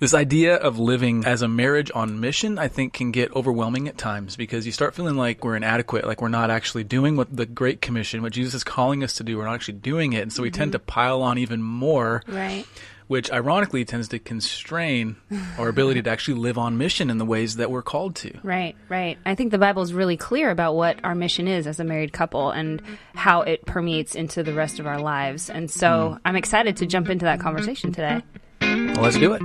This idea of living as a marriage on mission, I think, can get overwhelming at times because you start feeling like we're inadequate, like we're not actually doing what the Great Commission, what Jesus is calling us to do, we're not actually doing it. And so we tend to mm-hmm. pile on even more, Right. which ironically tends to constrain our ability to actually live on mission in the ways that we're called to. Right, right. I think the Bible is really clear about what our mission is as a married couple and how it permeates into the rest of our lives. And so mm-hmm. I'm excited to jump into that conversation today. Mm-hmm. Well, let's do it.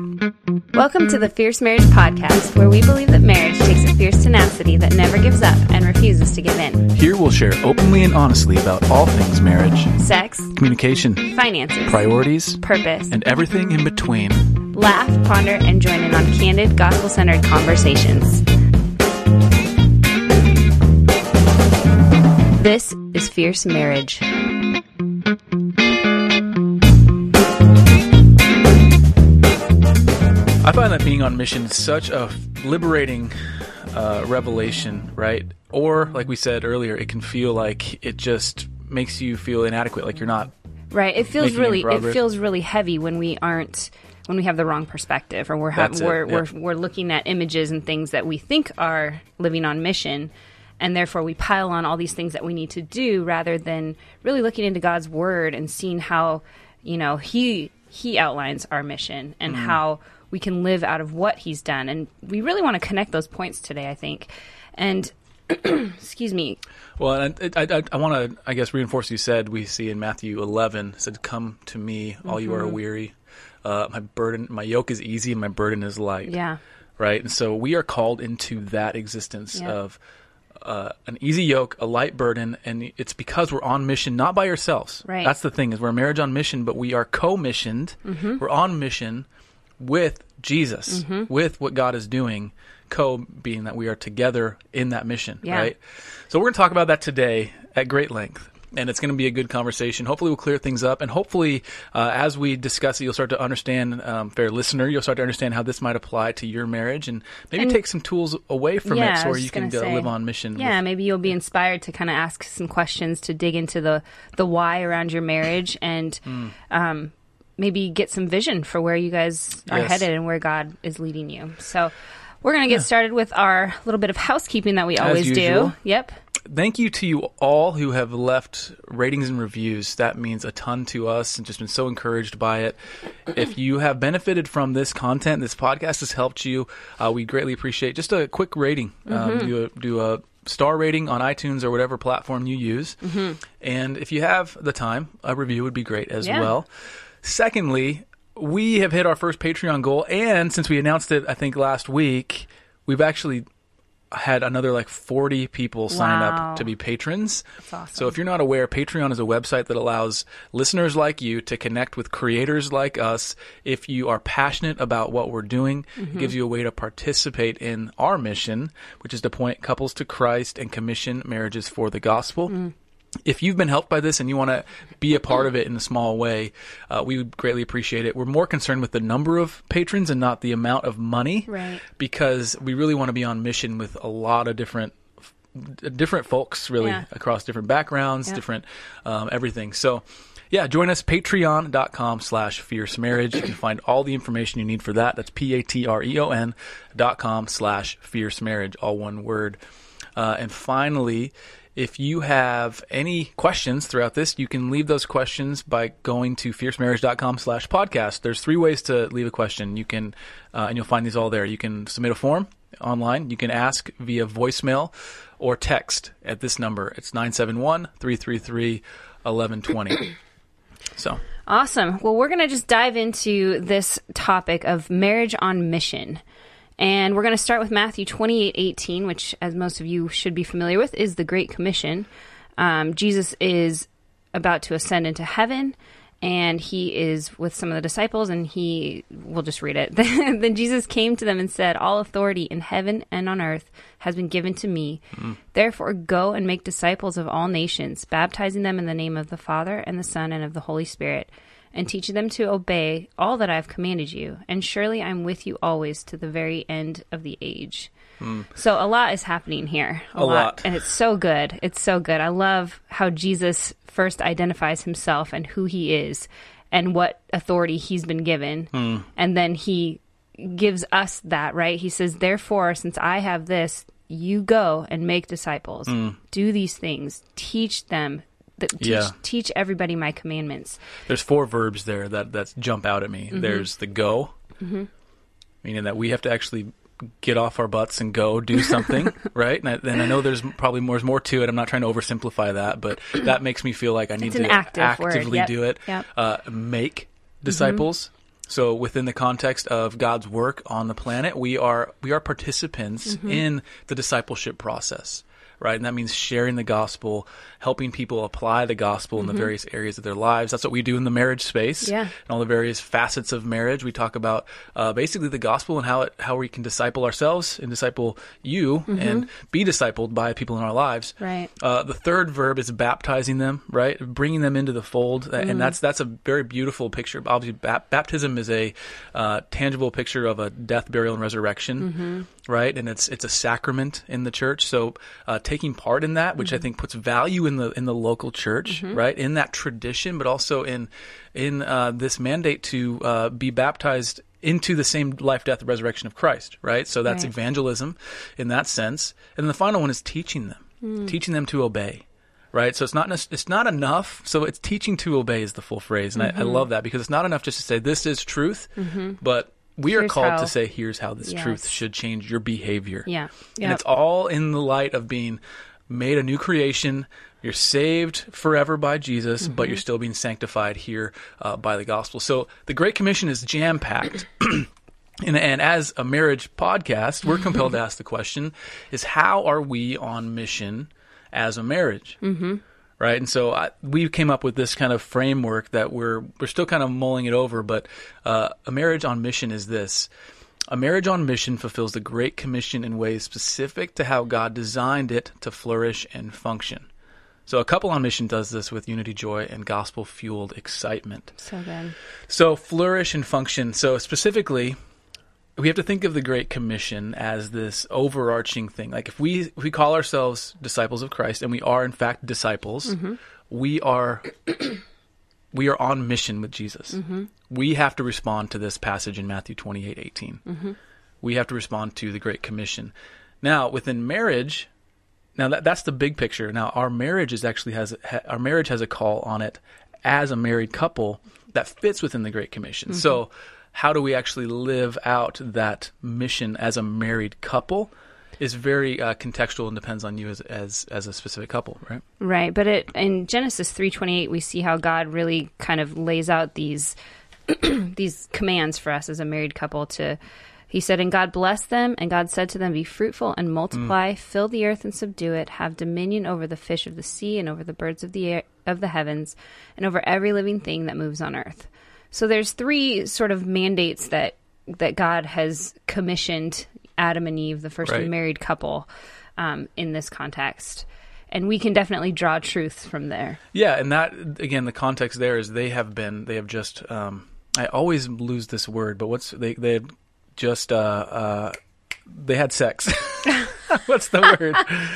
Welcome to the Fierce Marriage Podcast, where we believe that marriage takes a fierce tenacity that never gives up and refuses to give in. Here we'll share openly and honestly about all things marriage, Sex, communication, finances, priorities, purpose. and everything in between. Laugh, ponder, and join in on candid, gospel centered conversations. This is Fierce Marriage. Find that being on mission is such a liberating uh, revelation, right? Or, like we said earlier, it can feel like it just makes you feel inadequate, like you're not. Right. It feels really it feels really heavy when we aren't when we have the wrong perspective or we're ha- we're, yeah. we're we're looking at images and things that we think are living on mission and therefore we pile on all these things that we need to do rather than really looking into God's word and seeing how you know he he outlines our mission and Mm-hmm. how we can live out of what he's done and we really want to connect those points today I think. And excuse me. Well, I, I, I want to, I guess, reinforce you said. We see in Matthew 11 it said, "Come to me, all you Mm-hmm. are weary. Uh, my burden, my yoke is easy, and my burden is light." Yeah. right? And so we are called into that existence Yeah. of uh, an easy yoke, a light burden, and it's because we're on mission, not by ourselves. Right. That's the thing is we're a marriage on mission, but we are co-missioned. Mm-hmm. We're on mission with Jesus, Mm-hmm. with what God is doing. Co being that we are together in that mission, Yeah. right? So we're going to talk about that today at great length. And it's going to be a good conversation. Hopefully, we'll clear things up. And hopefully, uh, as we discuss it, you'll start to understand, um, fair listener, you'll start to understand how this might apply to your marriage and maybe And- take some tools away from Yeah, it so you can say. live on mission. Yeah, with- maybe you'll be inspired to kind of ask some questions to dig into the the why around your marriage and Hmm. um, maybe get some vision for where you guys are Yes. headed and where God is leading you. So we're gonna get started with our little bit of housekeeping that we always do. Yep. Thank you to you all who have left ratings and reviews. That means a ton to us and just been so encouraged by it. If you have benefited from this content, this podcast has helped you, uh, we greatly appreciate just a quick rating. Um, do, a, do a star rating on iTunes or whatever platform you use. And if you have the time, a review would be great as Yeah. well. Secondly, we have hit our first Patreon goal, and since we announced it, I think last week, we've actually had another like 40 people sign Wow. up to be patrons. awesome. So if you're not aware, Patreon is a website that allows listeners like you to connect with creators like us. If you are passionate about what we're doing, Mm-hmm. it gives you a way to participate in our mission, which is to point couples to Christ and commission marriages for the gospel. Mm. If you've been helped by this and you want to be a part of it in a small way, uh, we would greatly appreciate it. We're more concerned with the number of patrons and not the amount of money, Right. because we really want to be on mission with a lot of different different folks really Yeah. across different backgrounds Yeah. different um, everything so yeah join us patreon.com slash fierce marriage you can find all the information you need for that that's p-a-t-r-e-o-n dot com slash fierce marriage all one word uh, and finally if you have any questions throughout this, you can leave those questions by going to fiercemarriage.com slash podcast. There's three ways to leave a question. You can, uh, and you'll find these all there. You can submit a form online. You can ask via voicemail or text at this number. It's 971-333-1120. so Awesome. Well, we're going to just dive into this topic of marriage on mission. And we're going to start with Matthew 28 18, which, as most of you should be familiar with, is the Great Commission. Um, Jesus is about to ascend into heaven, and he is with some of the disciples, and he, we'll just read it. then Jesus came to them and said, All authority in heaven and on earth has been given to me. Therefore, go and make disciples of all nations, baptizing them in the name of the Father, and the Son, and of the Holy Spirit and teach them to obey all that I have commanded you. And surely I'm with you always to the very end of the age. So a lot is happening here. A lot. And it's so good. It's so good. I love how Jesus first identifies himself and who he is and what authority he's been given. And then he gives us that, right? He says, Therefore, since I have this, you go and make disciples. Mm. Do these things. Teach them. Th- Teach, Yeah. teach everybody my commandments. There's four verbs there that that jump out at me. Mm-hmm. There's the go, meaning that we have to actually get off our butts and go do something, right? And I, and I know there's probably more, there's more to it. I'm not trying to oversimplify that, but that makes me feel like I need to active actively Yep. do it. Yep. Uh, make disciples. So within the context of God's work on the planet, we are we are participants Mm-hmm. in the discipleship process. Right, and that means sharing the gospel, helping people apply the gospel in the various areas of their lives. That's what we do in the marriage space, Mm-hmm. Yeah. and all the various facets of marriage. We talk about uh, basically the gospel and how it how we can disciple ourselves and disciple you and be discipled by people in our lives. Mm-hmm. Right. Uh, the third verb is baptizing them, right? Bringing them into the fold, Mm. and that's that's a very beautiful picture. Obviously, bap- baptism is a uh, tangible picture of a death, burial, and resurrection, Mm-hmm. right? And it's it's a sacrament in the church. So uh, taking part in that, which Mm-hmm. I think puts value in the in the local church, right? In that tradition, but also in in uh, this mandate to uh, be baptized into the same life, death, resurrection of Christ, right? So that's Right. evangelism in that sense. And the final one is teaching them, Hmm. teaching them to obey. Right, so it's not it's not enough. So it's teaching to obey is the full phrase, and I, Mm-hmm. I love that because it's not enough just to say this is truth, but we are called how. to say here's how this truth should change your behavior. Yeah. And it's all in the light of being made a new creation. You're saved forever by Jesus, but Mm-hmm. you're still being sanctified here uh, by the gospel. So the Great Commission is jam packed. And, and as a marriage podcast, we're compelled to ask the question: Is how are we on mission as a marriage? Mm-hmm. Right, and so I, we came up with this kind of framework that we're we're still kind of mulling it over. But uh, a marriage on mission is this: a marriage on mission fulfills the Great Commission in ways specific to how God designed it to flourish and function. So a couple on mission does this with unity, joy, and gospel fueled excitement. So good. So flourish and function. So specifically, we have to think of the Great Commission as this overarching thing. Like if we if we call ourselves disciples of Christ, and we are in fact disciples, mm-hmm. we are we are on mission with Jesus. Mm-hmm. We have to respond to this passage in Matthew twenty eight eighteen. Mm-hmm. We have to respond to the Great Commission. Now, within marriage, now that that's the big picture. Now our marriage is actually has ha, our marriage has a call on it as a married couple that fits within the Great Commission. Mm-hmm. So how do we actually live out that mission as a married couple is very uh, contextual and depends on you as, as as a specific couple, right? Right, but it, in Genesis three twenty eight, we see how God really kind of lays out these these commands for us as a married couple. To He said, "And God blessed them, and God said to them, Be fruitful and multiply, fill the earth and subdue it, have dominion over the fish of the sea and over the birds of the air, of the heavens, and over every living thing that moves on earth." So there's three sort of mandates that that God has commissioned Adam and Eve, the first Right. married couple, um, in this context and we can definitely draw truths from there. Yeah, and that again, the context there is they have been they have just um, I always lose this word, but what's they they had just uh, uh, they had sex. what's the word?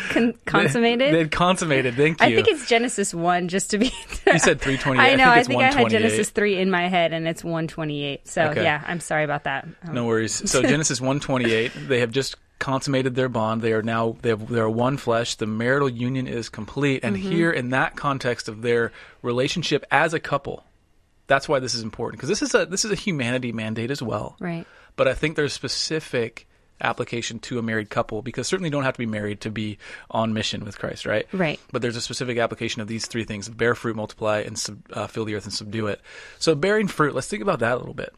Con- consummated. They had consummated. Thank you. I think it's Genesis one, just to be. You said 328. I know. I I think think, I had Genesis three in my head, and it's one twenty eight. So Okay. yeah, I'm sorry about that. Um, No worries. So Genesis 128, they have just consummated their bond. They are now they have they are one flesh. The marital union is complete. And Mm-hmm. here in that context of their relationship as a couple, that's why this is important because this is a this is a humanity mandate as well. Right. But I think there's specific application to a married couple because certainly you don't have to be married to be on mission with Christ, right? Right. But there's a specific application of these three things: bear fruit, multiply, and sub, uh, fill the earth and subdue it. So bearing fruit. Let's think about that a little bit.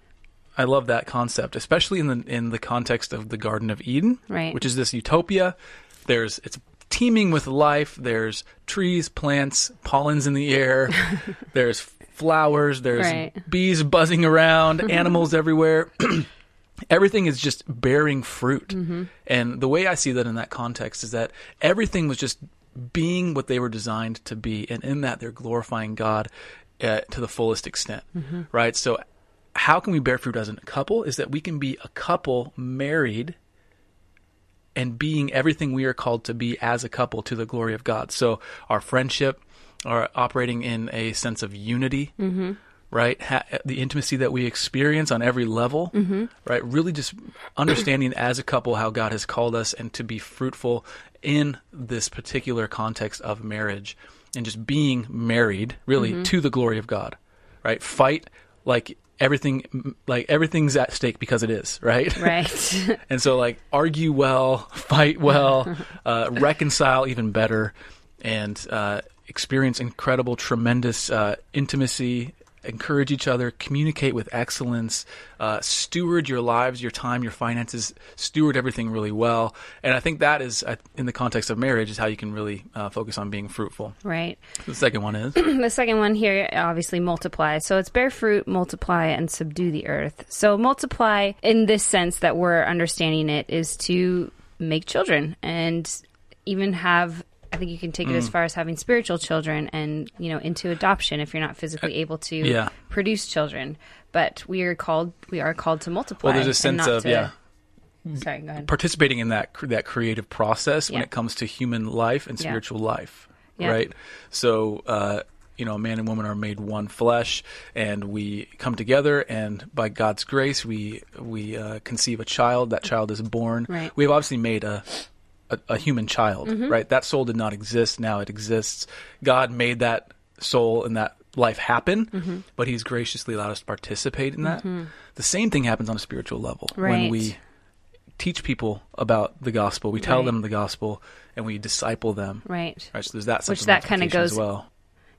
I love that concept, especially in the in the context of the Garden of Eden, Right. which is this utopia. There's it's teeming with life. There's trees, plants, pollens in the air. there's flowers. There's Right. bees buzzing around. animals everywhere. Everything is just bearing fruit. Mm-hmm. And the way I see that in that context is that everything was just being what they were designed to be, and in that they're glorifying God uh, to the fullest extent, mm-hmm. right? So how can we bear fruit as a couple is that we can be a couple married and being everything we are called to be as a couple to the glory of God. So our friendship, our operating in a sense of unity, mm-hmm. Right? Ha- the intimacy that we experience on every level, right? Really just understanding as a couple how God has called us and to be fruitful in this particular context of marriage and just being married really to the glory of God, right? Fight like everything like everything's at stake because it is, right? Right. And so, like, argue well, fight well, uh, reconcile even better, and uh, experience incredible, tremendous uh, intimacy. Encourage each other, communicate with excellence, uh, steward your lives, your time, your finances, steward everything really well. And I think that is, uh, in the context of marriage, is how you can really uh, focus on being fruitful. right. The second one is The second one here, obviously, multiply. So it's bear fruit, multiply, and subdue the earth. So multiply, in this sense that we're understanding it, is to make children and even have. I think you can take it Mm. as far as having spiritual children and, you know, into adoption if you're not physically able to Uh, yeah. produce children. But we are called we are called to multiply. well, there's a sense of to- yeah, Sorry, go ahead. participating in that that creative process when it comes to human life and Yeah. spiritual life, Yeah. right? So, uh, you know, a man and woman are made one flesh, and we come together, and by God's grace, we we uh, conceive a child. That child is born. Right. We have obviously made a. A, a human child, right? That soul did not exist. Now it exists. God made that soul and that life happen, Mm-hmm. but He's graciously allowed us to participate in that. The same thing happens on a spiritual level when we teach people about the gospel. We tell Right. them the gospel and we disciple them. Right. Right. So there's that Which that kinda goes- well.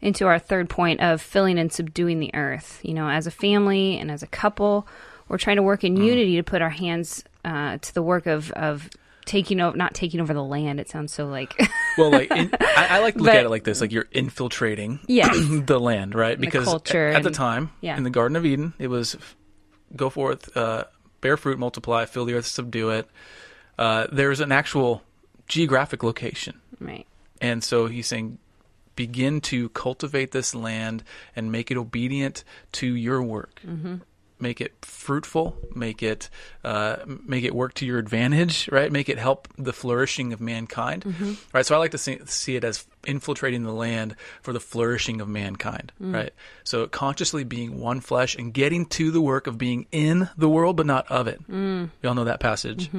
into our third point of filling and subduing the earth. You know, as a family and as a couple, we're trying to work in Mm. unity to put our hands uh, to the work of of taking over, not taking over the land. It sounds so like Well, like in, I, I like to look But- at it like this: like you're infiltrating Yes. the land, right? Because culture at the and- time yeah. in the Garden of Eden, it was go forth, uh, bear fruit, multiply, fill the earth, subdue it. Uh, there's an actual geographic location. right. And so he's saying, begin to cultivate this land and make it obedient to your work. Mm-hmm. Make it fruitful. Make it uh, make it work to your advantage. Right. Make it help the flourishing of mankind. Right. So I like to see, see it as infiltrating the land for the flourishing of mankind. Right. So consciously being one flesh and getting to the work of being in the world but not of it. Mm. We all know that passage.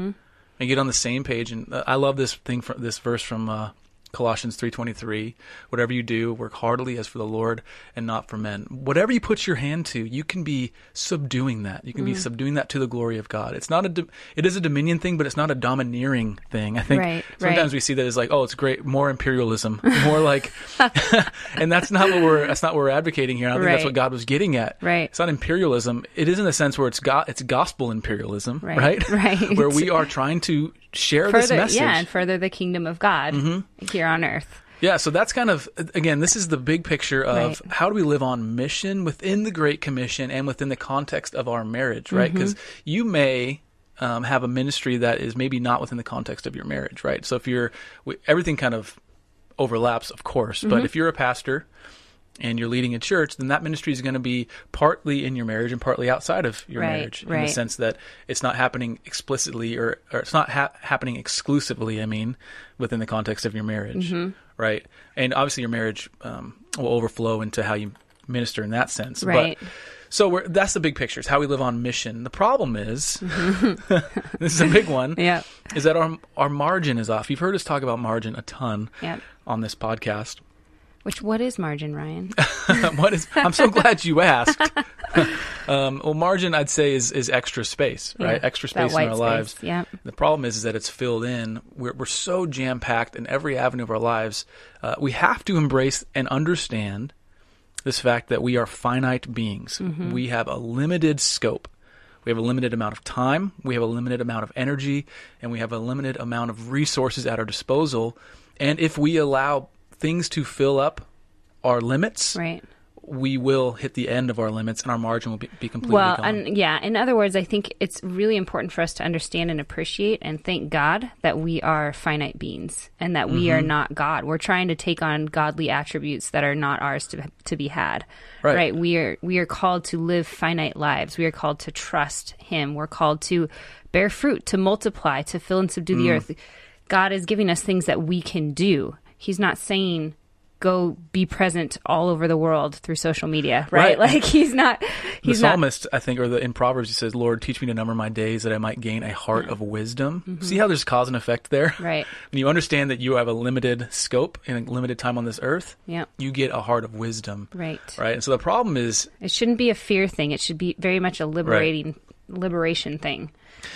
And get on the same page. And uh, I love this thing from this verse from. Uh, Colossians 3:23 Whatever you do work heartily as for the Lord and not for men. Whatever you put your hand to, you can be subduing that. You can Mm. be subduing that to the glory of God. It's not a it is a dominion thing, but it's not a domineering thing. I think Right, sometimes right. we see that as like, oh, it's great, more imperialism, more like and that's not what we're that's not what we're advocating here. I don't think that's what God was getting at. Right. It's not imperialism. It is in the sense where it's go- it's gospel imperialism, Right, right? right. where we are trying to share this message. yeah, and further the kingdom of God Mm-hmm. here on earth. Yeah, so that's kind of again, this is the big picture of Right. how do we live on mission within the Great Commission and within the context of our marriage, right? Because you may um, have a ministry that is maybe not within the context of your marriage, right? So if you're we- everything kind of overlaps, of course, but if you're a pastor and you're leading a church, then that ministry is going to be partly in your marriage and partly outside of your Right, marriage, in right. the sense that it's not happening explicitly or, or it's not ha- happening exclusively. I mean, within the context of your marriage, Mm-hmm. right? And obviously, your marriage um, will overflow into how you minister in that sense, Right. But, so we're, that's the big picture. It's how we live on mission. The problem is, Mm-hmm. this is a big one, Yeah. is that our our margin is off. You've heard us talk about margin a ton Yeah. on this podcast. Which what is margin, Ryan? what is? I'm so glad you asked. um, well, margin I'd say is is extra space, right? Yeah, extra space in our space, lives. yeah. The problem is, is that it's filled in. We're we're so jam packed in every avenue of our lives. Uh, we have to embrace and understand this fact that we are finite beings. Mm-hmm. We have a limited scope. We have a limited amount of time. We have a limited amount of energy, and we have a limited amount of resources at our disposal. And if we allow things to fill up our limits, Right. we will hit the end of our limits, and our margin will be, be completely Well, gone. and yeah, in other words, I think it's really important for us to understand and appreciate and thank God that we are finite beings and that we Mm-hmm. are not God. We're trying to take on godly attributes that are not ours to to be had. Right. We are we are called to live finite lives. We are called to trust him. We're called to bear fruit, to multiply, to fill and subdue Mm. the earth. God is giving us things that we can do. He's not saying go be present all over the world through social media, right? Right. Like he's not the he's not psalmist, I think, or the, in Proverbs, he says, "Lord, teach me to number my days, that I might gain a heart of wisdom." See how there's cause and effect there. Mm-hmm. Right. When you understand that you have a limited scope and a limited time on this earth, Yeah. you get a heart of wisdom. Right. Right. And so the problem is, It shouldn't be a fear thing. It should be very much a liberating liberation thing.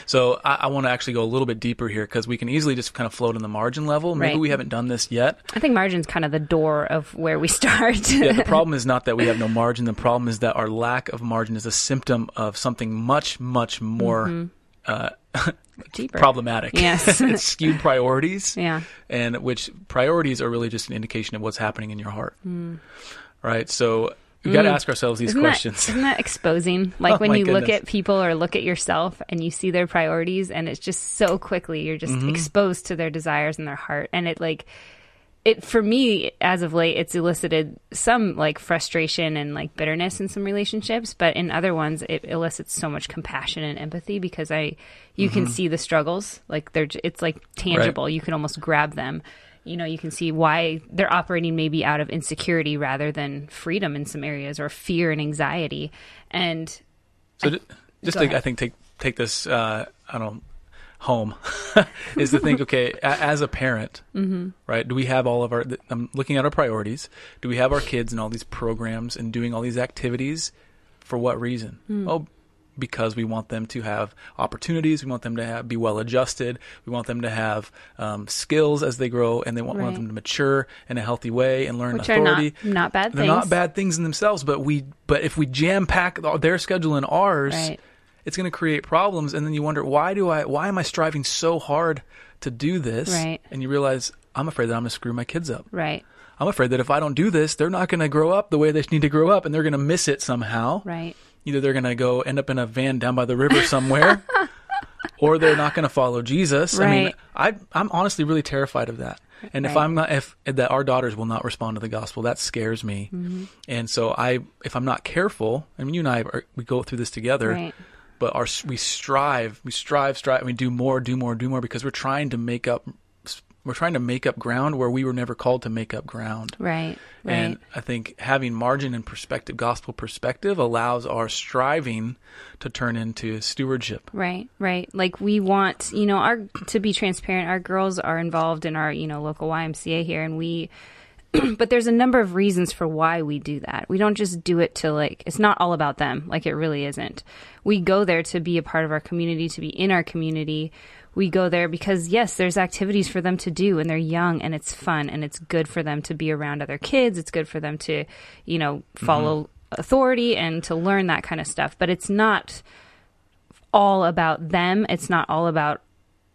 So I, I want to actually go a little bit deeper here because we can easily just kind of float in the margin level. Maybe Right. we haven't done this yet. I think margin's kind of the door of where we start. Yeah, the problem is not that we have no margin. The problem is that our lack of margin is a symptom of something much, much more uh, Deeper. problematic. Yes. it's skewed priorities. Yeah. and which priorities are really just an indication of what's happening in your heart. Right. So we got to ask ourselves these. Isn't questions. That, isn't that exposing? Like Oh when you look at people or look at yourself and you see their priorities and it's just so quickly you're just Mm-hmm. exposed to their desires and their heart and it like it for me as of late it's elicited some like frustration and like bitterness in some relationships but in other ones it elicits so much compassion and empathy because i you Mm-hmm. can see the struggles like they're it's like tangible you can almost grab them you know you can see why they're operating maybe out of insecurity rather than freedom in some areas or fear and anxiety and So ju- just to. I think take take this uh, I don't home is to think okay as a parent Mm-hmm. right do we have all of our I'm looking at our priorities do we have our kids in all these programs and doing all these activities for what reason Hmm. oh because we want them to have opportunities we want them to have, be well adjusted we want them to have um, skills as they grow and they want, want them to mature in a healthy way and learn which are not authority not bad they're things not bad things in themselves, but we but if we jam pack their schedule in ours, Right. it's going to create problems. And then you wonder why do I why am I striving so hard to do this? Right. And you realize I'm afraid that I'm going to screw my kids up. right I'm afraid that if I don't do this, they're not going to grow up the way they need to grow up, and they're going to miss it somehow. right Either they're going to go end up in a van down by the river somewhere. Or they're not going to follow Jesus. I mean, I, I'm honestly really terrified of that. And if I'm not, if that our daughters will not respond to the gospel, that scares me. Mm-hmm. And so I, if I'm not careful, I mean, you and I, are, we go through this together, Right. but our we strive, we strive, strive, we do more, do more, do more because we're trying to make up, we're trying to make up ground where we were never called to make up ground. right right And I think having margin and perspective, gospel perspective, allows our striving to turn into stewardship. Right, right. Like we want, you know, our to be transparent, our girls are involved in our, you know, local YMCA here and we but there's a number of reasons for why we do that. We don't just do it to like it's not all about them, like it really isn't. We go there to be a part of our community, to be in our community. We go there because yes, there's activities for them to do and they're young and it's fun and it's good for them to be around other kids. It's good for them to, you know, follow mm-hmm. authority and to learn that kind of stuff. But it's not all about them. It's not all about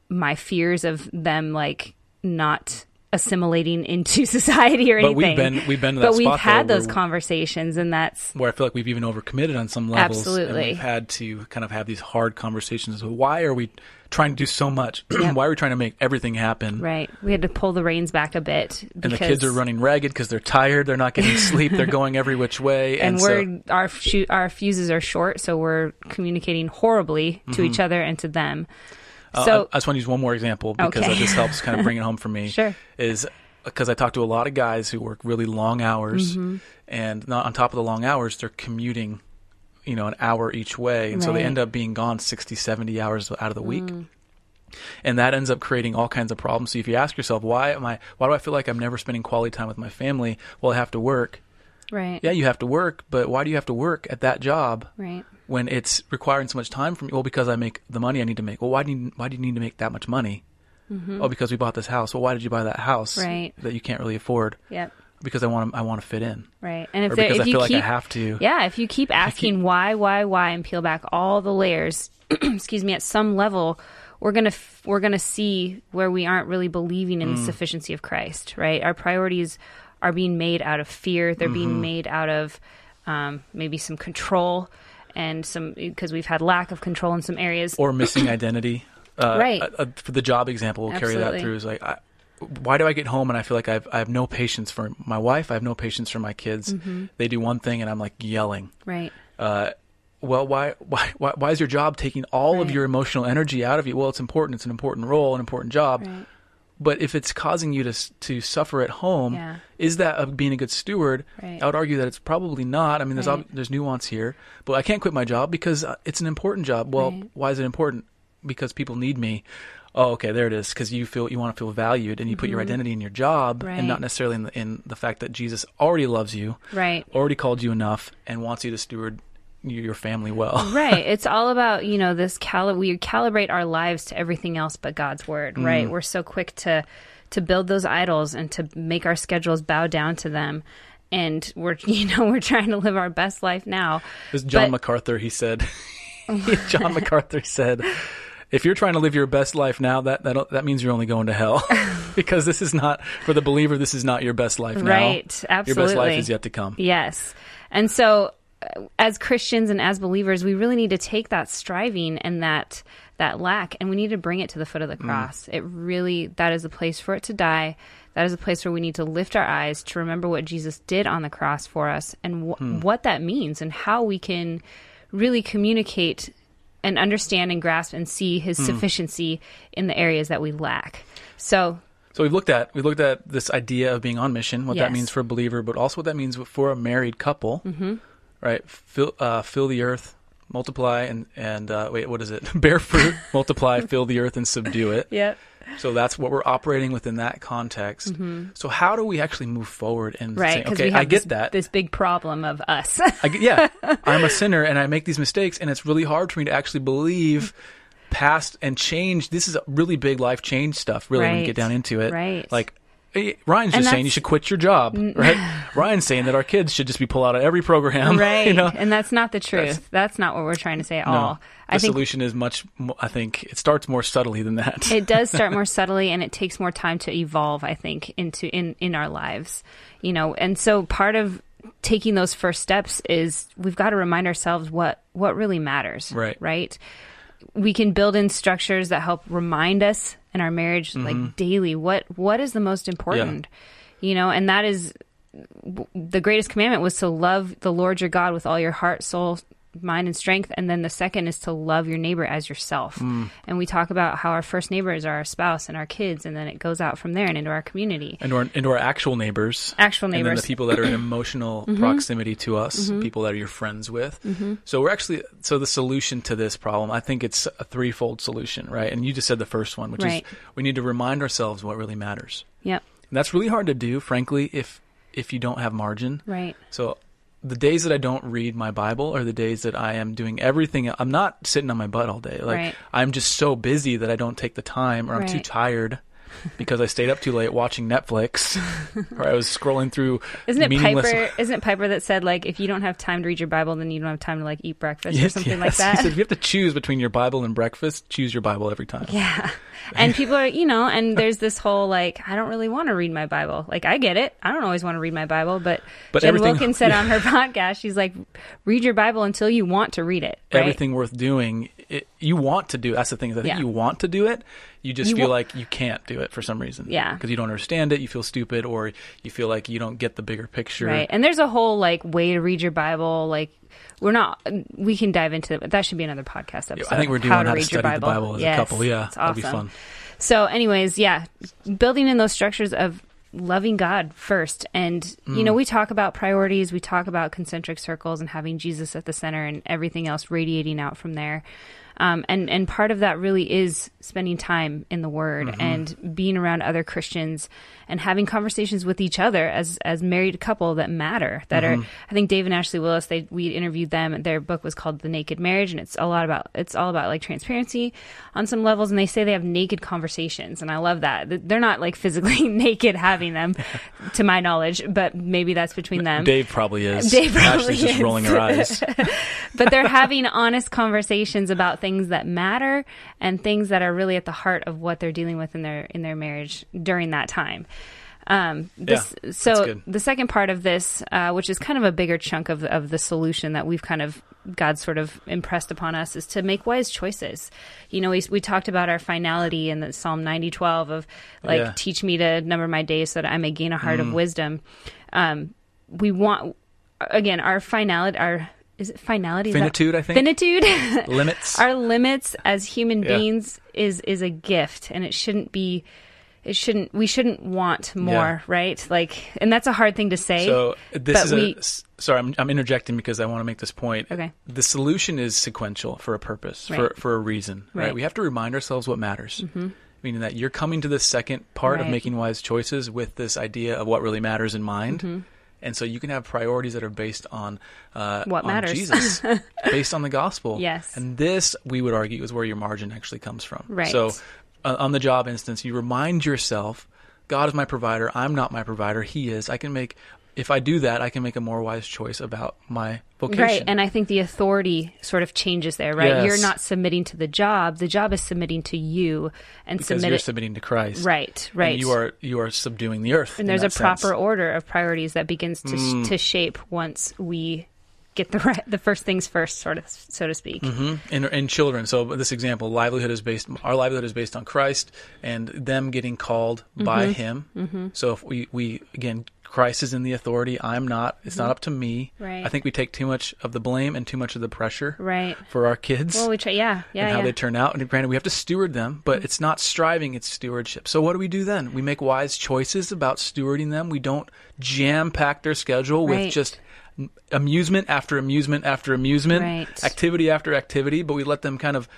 my fears of them like not assimilating into society or anything. But we've been we've been to that but we've had those conversations, and that's where I feel like we've even overcommitted on some levels. And Absolutely. we've had to kind of have these hard conversations. Why are we trying to do so much? Why are we trying to make everything happen? right. We had to pull the reins back a bit And the kids are running ragged because they're tired. They're not getting sleep. They're going every which way. and And, we're so, our fu- our fuses are short, so we're communicating horribly to each other and to them. uh, So I, I just want to use one more example because Okay. that just helps kind of bring it home for me. Sure. Is because I talk to a lot of guys who work really long hours, Mm-hmm. and not on top of the long hours, they're commuting, you know, an hour each way, and so they end up being gone 60, 70 hours out of the week. Mm. And that ends up creating all kinds of problems. So if you ask yourself, why am I? Why do I feel like I'm never spending quality time with my family? Well, I have to work. right, Yeah, you have to work, but why do you have to work at that job right, when it's requiring so much time from you? Well, because I make the money I need to make. Well, why do you, why do you need to make that much money? Oh, because we bought this house. Well, why did you buy that house Mm-hmm. Right. that you can't really afford? yep, Because I want to, I want to fit in, right. And if because if I you feel like keep I have to. Yeah, if you keep asking why, why, why, and peel back all the layers, excuse me, at some level, we're gonna f- we're gonna see where we aren't really believing in Mm. the sufficiency of Christ. Right, our priorities are being made out of fear. They're Mm-hmm. being made out of um, maybe some control and some because we've had lack of control in some areas. or missing identity. Uh, Right. uh, uh, for the job example, we'll carry that through. Is like, I, why do I get home and I feel like I've I have no patience for my wife? I have no patience for my kids. Mm-hmm. They do one thing and I'm like yelling. right, Uh, well, why, why, why, why is your job taking all of your emotional energy out of you? Well, it's important. It's an important role, an important job. right, But if it's causing you to to suffer at home, Yeah. is that a, being a good steward? Right. I would argue that it's probably not. I mean, there's Right. ob- there's nuance here, but I can't quit my job because uh, it's an important job. Well, Right. why is it important? Because people need me. Oh, okay, there it is. Because you feel you want to feel valued, and you put your identity in your job, Mm-hmm. Right. and not necessarily in the, in the fact that Jesus already loves you, Right. already called you enough, and wants you to steward your family well. right. It's all about, you know, this cali- we calibrate our lives to everything else but God's word, Mm. right? We're so quick to to build those idols and to make our schedules bow down to them. And we're, you know, we're trying to live our best life now. This John But- MacArthur, he said. John MacArthur said, "If you're trying to live your best life now, that that that means you're only going to hell, because this is not for the believer. This is not your best life now. Right. Absolutely. Your best life is yet to come. Yes. And so uh, as Christians and as believers, we really need to take that striving and that that lack and we need to bring it to the foot of Mm. the cross. It really that is a place for it to die. That is a place where we need to lift our eyes to remember what Jesus did on the cross for us and wh- Hmm. what that means and how we can really communicate and understand and grasp and see his Hmm. sufficiency in the areas that we lack. So, So we've looked at we looked at this idea of being on mission, what Yes. that means for a believer, but also what that means for a married couple. Mm-hmm. Right? Fill uh, fill the earth, multiply, and and uh, wait, what is it? Bear fruit, multiply, fill the earth, and subdue it. yep. So that's what we're operating within that context. So how do we actually move forward and Mm-hmm. Right, say, okay, I get this, that. this big problem of us. I, yeah. I'm a sinner and I make these mistakes, and it's really hard for me to actually believe past and change. This is a really big life change stuff. Really, when you get down into it, right. Like Ryan's just saying you should quit your job, right? Ryan's saying that our kids should just be pulled out of every program, right You know, and that's not the truth that's, not what we're trying to say at no, all the i think solution is much. I think it starts more subtly than that. it does start more subtly and it takes more time to evolve i think into in in our lives you know and so part of taking those first steps is we've got to remind ourselves what what really matters Right. right we can build in structures that help remind us in our marriage Mm-hmm. like daily what what is the most important you know and that is the greatest commandment was to love the lord your god with all your heart soul mind and strength and then the second is to love your neighbor as yourself Mm. and we talk about how our first neighbors are our spouse and our kids and then it goes out from there and into our community into our, into our actual neighbors, Actual and then neighbors. Mm-hmm. the people that are in emotional proximity to us, people that are you're friends with. So we're actually so the solution to this problem, I think it's a threefold solution, right? And you just said the first one, which Right. is we need to remind ourselves what really matters. yep And that's really hard to do, frankly, if if you don't have margin. right So the days that I don't read my Bible are the days that I am doing everything. I'm not sitting on my butt all day. Like Right. I'm just so busy that I don't take the time, or I'm too tired because I stayed up too late watching Netflix, or I was scrolling through. isn't it meaningless- piper isn't it piper that said like if you don't have time to read your bible then you don't have time to like eat breakfast or something yes. like He that said, if you have to choose between your Bible and breakfast, choose your Bible every time. Yeah. And people are, you know, and there's this whole like, I don't really want to read my Bible. Like, I get it. I don't always want to read my Bible, but, But Jen Wilkins said on her podcast, she's like, read your Bible until you want to read it. Right? Everything worth doing, it, you want to do. That's the thing. is I think Yeah. you want to do it. You just You feel wa- like you can't do it for some reason. Yeah. because you don't understand it. You feel stupid, or you feel like you don't get the bigger picture. Right. And there's a whole like way to read your Bible. Like, we're not, we can dive into it, but that should be another podcast episode. I think we're doing how how to to read study your the Bible. Bible as Yes, a couple. Yeah, it's that'd be fun. So, anyways, yeah, building in those structures of loving God first. And, you Mm. know, we talk about priorities, we talk about concentric circles and having Jesus at the center and everything else radiating out from there. Um, and, and part of that really is spending time in the Word Mm-hmm. and being around other Christians and having conversations with each other as as married couple that matter. That Mm-hmm. are, I think Dave and Ashley Willis. They we interviewed them. Their book was called The Naked Marriage, and it's a lot about it's all about like transparency on some levels. And they say they have naked conversations, and I love that. They're not like physically naked having them, to my knowledge, but maybe that's between them. Dave probably is. Dave probably Ashley's just is. rolling her eyes. but they're having honest conversations about things that matter and things that are really at the heart of what they're dealing with in their in their marriage during that time. Um, this, Yeah, so the second part of this, uh, which is kind of a bigger chunk of of the solution that we've kind of God sort of impressed upon us, is to make wise choices. You know, we we talked about our finality in the Psalm ninety twelve of like Yeah. Mm. teach me to number my days so that I may gain a heart of wisdom. Um, we want again our finality our is it finality Is that- Finitude, I think. finitude Limits. our limits as human Yeah. beings is is a gift and it shouldn't be it shouldn't we shouldn't want more, Yeah. right? Like and that's a hard thing to say. So this is we- a sorry. I'm, I'm interjecting because I want to make this point. Okay. The solution is sequential for a purpose, for Right. for a reason. Right. Right. We have to remind ourselves what matters. Meaning that you're coming to the second part of making wise choices with this idea of what really matters in mind. Mm-hmm. And so you can have priorities that are based on uh, What on matters. Jesus, based on the gospel. Yes. And this, we would argue, is where your margin actually comes from. Right. So uh, on the job instance, you remind yourself, God is my provider. I'm not my provider. He is. I can make, if I do that, I can make a more wise choice about my vocation. Right, and I think the authority sort of changes there, right? Yes. You're not submitting to the job; the job is submitting to you, and because submit you're it. submitting to Christ. right, And right. you are you are subduing the earth. and there's a sense. Mm. proper order of priorities that begins to to shape once we get the right, the first things first, sort of, so to speak. in, in children. So this example, livelihood is based. Our livelihood is based on Christ and them getting called by Mm-hmm. Him. So if we we again, Christ is in the authority. I'm not. It's not up to me. Mm-hmm. Right. I think we take too much of the blame and too much of the pressure Right. for our kids. Well, we try. Yeah, yeah, and how yeah. they turn out. And granted, we have to steward them, but it's not striving; it's stewardship. So what do we do then? We make wise choices about stewarding them. We don't jam pack their schedule Right. with just amusement after amusement after amusement, Right. activity after activity. But we let them kind of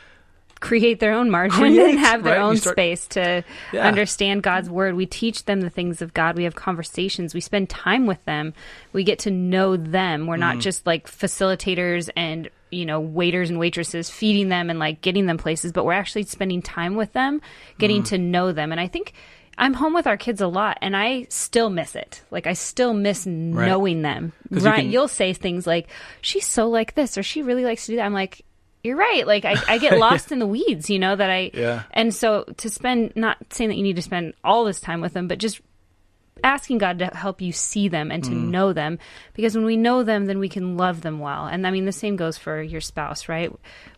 create their own margin Create, and have their right? Own start- space to Yeah. understand God's word. We teach them the things of God. We have conversations. We spend time with them. We get to know them. We're not just like facilitators and you know waiters and waitresses feeding them and like getting them places, but we're actually spending time with them, getting Mm-hmm. to know them. And I think I'm home with our kids a lot and I still miss it. Like I still miss knowing them. you Right. can- You'll say things like, She's so like this or she really likes to do that. I'm like, You're right. Like I, I get lost in the weeds, you know, that I Yeah. and so to spend not saying that you need to spend all this time with them, but just asking God to help you see them and to Mm. know them because when we know them then we can love them well. And I mean the same goes for your spouse, right?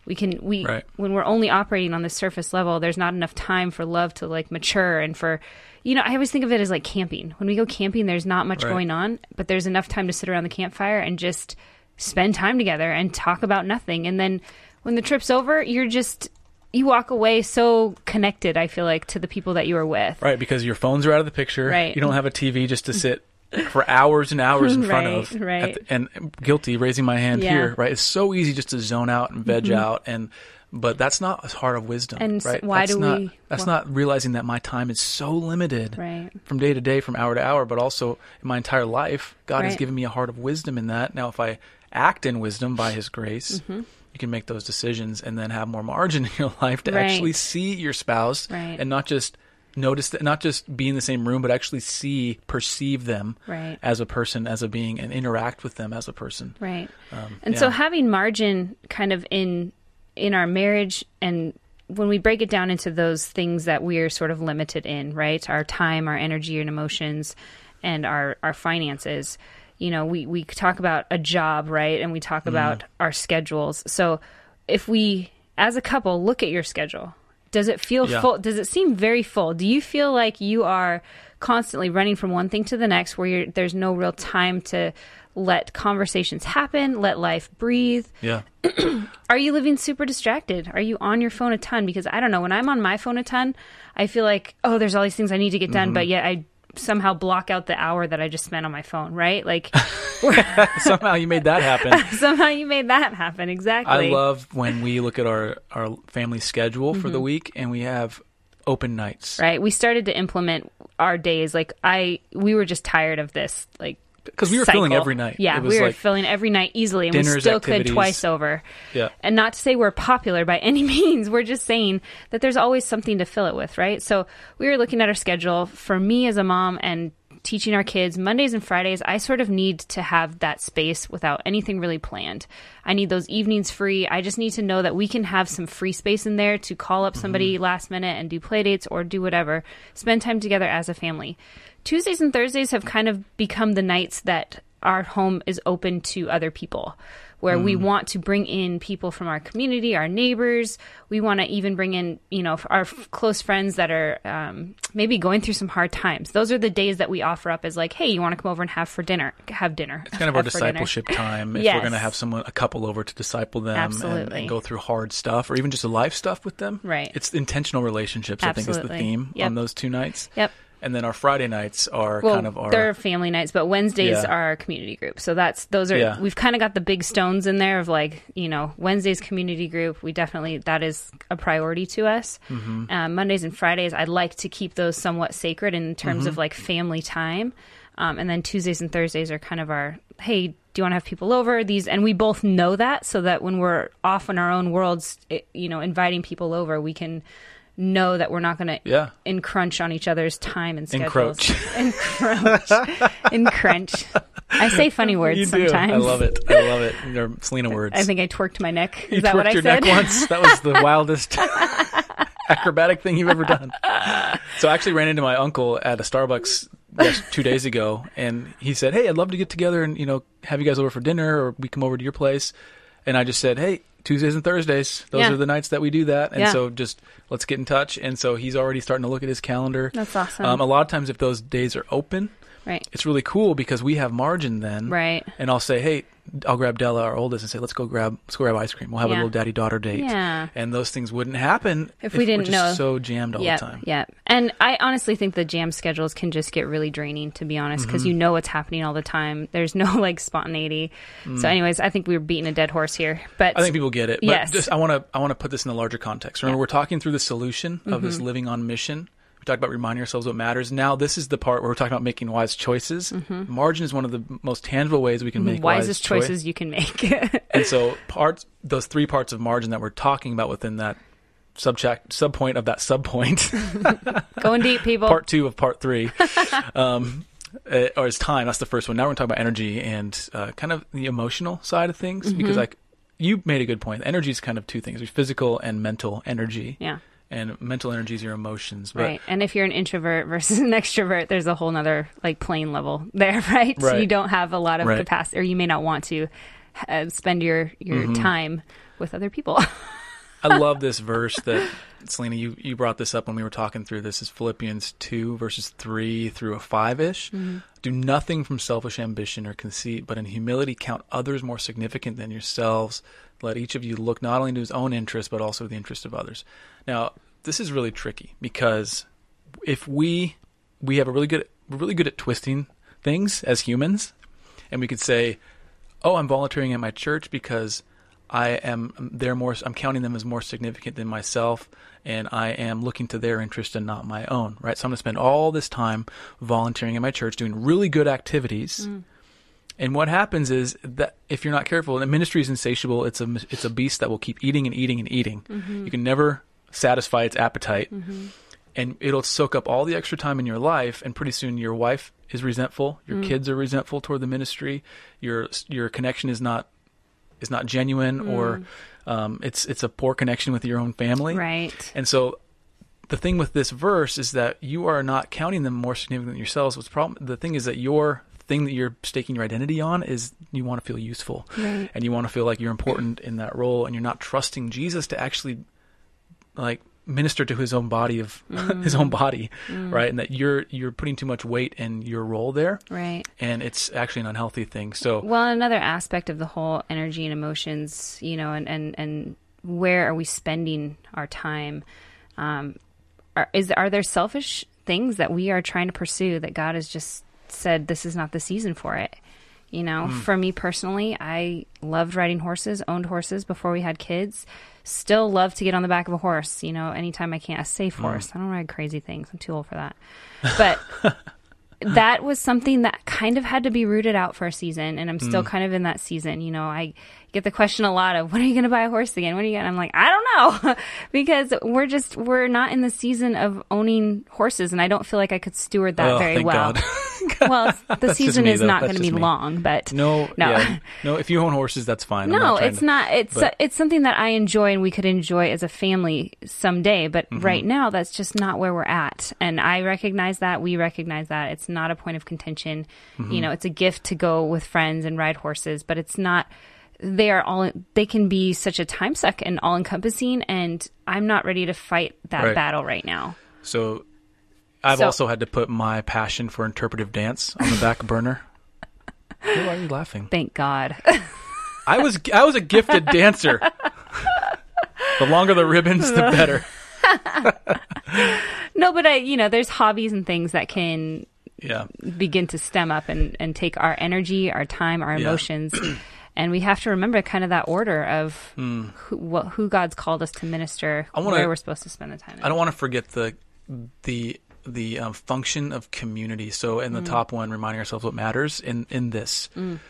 We can we Right. when we're only operating on the surface level, there's not enough time for love to like mature and for you know, I always think of it as like camping. When we go camping, there's not much Right. going on, but there's enough time to sit around the campfire and just spend time together and talk about nothing. And then when the trip's over, you're just you walk away so connected, I feel like, to the people that you were with. right because your phones are out of the picture. Right. You don't have a TV just to sit. For hours and hours in front Right, of, right. the- and guilty raising my hand Yeah. Mm-hmm. here, right? It's so easy just to zone out and veg out, and but that's not a heart of wisdom, And right? why that's do not, we- That's well- not realizing that my time is so limited, Right. from day to day, from hour to hour, but also in my entire life, God has given me a heart of wisdom in that. Now, if I act in wisdom by His grace, Mm-hmm. You can make those decisions and then have more margin in your life to Right. actually see your spouse Right. and not just notice that, not just be in the same room, but actually see, perceive them Right. as a person, as a being, and interact with them as a person. Right. Um, and so having margin kind of in in our marriage and when we break it down into those things that we're sort of limited in, right? Our time, our energy and emotions and our our finances. You know, we we talk about a job, right? And we talk Mm-hmm. about our schedules. So if we as a couple look at your schedule, does it feel Yeah. full? Does it seem very full? Do you feel like you are constantly running from one thing to the next where you're, there's no real time to let conversations happen, let life breathe? Yeah. Are you living super distracted? Are you on your phone a ton? Because I don't know, when I'm on my phone a ton, I feel like, oh, there's all these things I need to get Mm-hmm. done, but yet I somehow block out the hour that I just spent on my phone, right? Like Somehow you made that happen. somehow you made that happen. Exactly. I love when we look at our, our family schedule for the week and we have open nights. Mm-hmm. right. We started to implement our days. Like I, we were just tired of this. Like Because we were filling every night. Yeah, It was we were like, filling every night easily, and we still activities. could twice over. Yeah. And not to say we're popular by any means. We're just saying that there's always something to fill it with, right? So we were looking at our schedule for me as a mom and teaching our kids Mondays and Fridays. I sort of need to have that space without anything really planned. I need those evenings free. I just need to know that we can have some free space in there to call up somebody mm-hmm. last minute and do play dates or do whatever. Spend time together as a family. Tuesdays and Thursdays have kind of become the nights that our home is open to other people where we want to bring in people from our community, our neighbors. We want to even bring in, you know, our f- close friends that are um, maybe going through some hard times. Those are the days that we offer up as like, hey, you want to come over and have for dinner? Have dinner. It's kind of our discipleship time. If Yes. we're going to have someone, a couple over to disciple them and, and go through hard stuff or even just a life stuff with them. Right. It's intentional relationships, I think, is the theme Yep. on those two nights. Yep. And then our Friday nights are well, kind of our. they're family nights, but Wednesdays Yeah. are our community group. So that's those are Yeah. we've kind of got the big stones in there of like you know Wednesdays community group. We definitely that is a priority to us. Mm-hmm. Um, Mondays and Fridays, I'd like to keep those somewhat sacred in terms Mm-hmm. of like family time. Um, and then Tuesdays and Thursdays are kind of our hey, do you want to have people over? These and we both know that, so that when we're off in our own worlds, it, you know, inviting people over, we can know that we're not going to Yeah. encrunch on each other's time and schedules. Encroach. Encroach. Encrunch. I say funny words You do. sometimes. I love it. I love it. They're Selena words. I think I twerked my neck. Is you that twerked what I your said? neck once. That was the wildest acrobatic thing you've ever done. So I actually ran into my uncle at a Starbucks yes, two days ago, and he said, "Hey, I'd love to get together and you know have you guys over for dinner, or we come over to your place." And I just said, "Hey." Tuesdays and Thursdays. Those Yeah. are the nights that we do that. And Yeah. so just let's get in touch. And so he's already starting to look at his calendar. That's awesome. Um, a lot of times, if those days are open, right. it's really cool because we have margin then. Right. And I'll say, hey, I'll grab Della, our oldest, and say, let's go grab, let's go grab ice cream. We'll have a little daddy daughter date. Yeah. And those things wouldn't happen If we didn't we're just know. so jammed all Yep, the time. Yeah. And I honestly think the jam schedules can just get really draining, to be honest, because you know what's happening all the time. There's no like spontaneity. So, anyways, I think we are beating a dead horse here. But Mm. I think people get it. But Yes. just I want to I want to put this in a larger context. Remember, Yeah. we're talking through the solution of this Mm-hmm. living on mission. Talked about reminding ourselves what matters. Now, this is the part where we're talking about making wise choices. Margin is one of the most tangible ways we can make Mm-hmm. wisest wise choi- choices you can make. And so parts, those three parts of margin that we're talking about within that subject subpoint of that subpoint, Going deep, people. part two of part three, um, uh, or it's time. That's the first one. Now we're going to talk about energy and uh, kind of the emotional side of things Mm-hmm. because like you made a good point. Energy is kind of two things: there's physical and mental energy. yeah. And mental energy is your emotions. But Right. And if you're an introvert versus an extrovert, there's a whole nother like plane level there, right? So you don't have a lot of Right. capacity or you may not want to uh, spend your, your Mm-hmm. time with other people. I love this verse that Selena, you, you brought this up when we were talking through this is Philippians two verses three through a five ish. Mm-hmm. Do nothing from selfish ambition or conceit, but in humility count others more significant than yourselves. Let each of you look not only to his own interest, but also the interest of others. Now, this is really tricky because if we we have a really good we're really good at twisting things as humans, and we could say, "Oh, I'm volunteering at my church because I am they're more I'm counting them as more significant than myself and I am looking to their interest and not my own, right? So I'm going to spend all this time volunteering at my church doing really good activities. Mm. And what happens is that if you're not careful, the ministry is insatiable. It's a it's a beast that will keep eating and eating and eating. Mm-hmm. You can never satisfy its appetite. Mm-hmm. And it'll soak up all the extra time in your life and pretty soon your wife is resentful, your mm. kids are resentful toward the ministry, your your connection is not is not genuine or um, it's it's a poor connection with your own family. right. And so the thing with this verse is that you are not counting them more significant than yourselves. What's the problem? The thing is that your thing that you're staking your identity on is you want to feel useful Right. and you want to feel like you're important in that role and you're not trusting Jesus to actually like minister to his own body of his own mm. body, mm. right? And that you're you're putting too much weight in your role there Right. and it's actually an unhealthy thing. So Well, another aspect of the whole energy and emotions, you know, and and and where are we spending our time? Um, are, is are there selfish things that we are trying to pursue that God has just said this is not the season for it? You know, hmm. for me personally, I loved riding horses, owned horses before we had kids. Still love to get on the back of a horse, you know, anytime I can't A safe horse. I don't ride crazy things. I'm too old for that. But that was something that kind of had to be rooted out for a season and i'm still Mm. kind of in that season you know i get the question a lot of when are you going to buy a horse again when are you going i'm like i don't know because we're just we're not in the season of owning horses and i don't feel like i could steward that Oh, very well well the season me, is though. not going to be me. long but no, no yeah. no. If you own horses, that's fine. No, not it's to- not. It's but- it's something that I enjoy and we could enjoy as a family someday. But Mm-hmm. right now, that's just not where we're at. And I recognize that. We recognize that. It's not a point of contention. Mm-hmm. You know, it's a gift to go with friends and ride horses, but it's not. They are all they can be such a time suck and all encompassing and i'm not ready to fight that Right. battle right now So I've So- also had to put my passion for interpretive dance on the back burner. Why are you laughing? thank god I was I was a gifted dancer. the longer the ribbons, the better. no but i you know there's hobbies and things that can Yeah. begin to stem up and, and take our energy, our time, our Yeah. and we have to remember kind of that order of Hmm. who, what, who God's called us to minister, I wanna- where we're supposed to spend the time. I don't want to forget the the the um, function of community. So in the Mm. top one, reminding ourselves what matters in in this.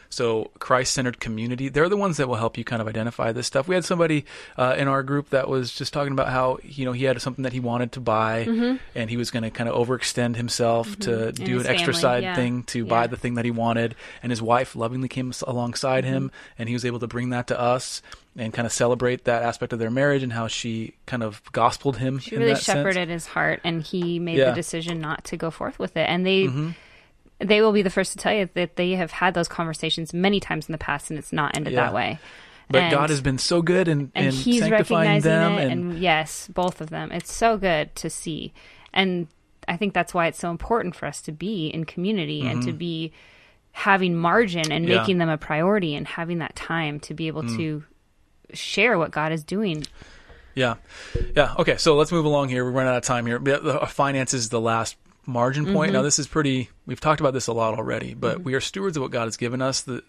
So Christ centered community. They're the ones that will help you kind of identify this stuff. We had somebody uh, in our group that was just talking about how you know he had something that he wanted to buy, and he was going to kind of overextend himself to do Mm-hmm. his an extra family, side yeah. thing to Yeah. buy the thing that he wanted. And his wife lovingly came alongside him, Mm-hmm. and he was able to bring that to us. And kind of celebrate that aspect of their marriage and how she kind of gospeled him. She in really that sense. shepherded his heart, and he made Yeah. the decision not to go forth with it. And they Mm-hmm. they will be the first to tell you that they have had those conversations many times in the past, and it's not ended Yeah. that way. But And- God has been so good in, and in he's sanctifying recognizing them. it and, and, yes both of them it's so good to see and i think that's why it's so important for us to be in community and to be having margin and Mm-hmm. Yeah. Mm. making them a priority and having that time to be able to share what god is doing yeah, yeah. Okay, so let's move along here. We're running out of time here. Uh, Finance is the last margin point. Mm-hmm. Now, this is pretty. We've talked about this a lot already, but we are stewards of what God has given us. The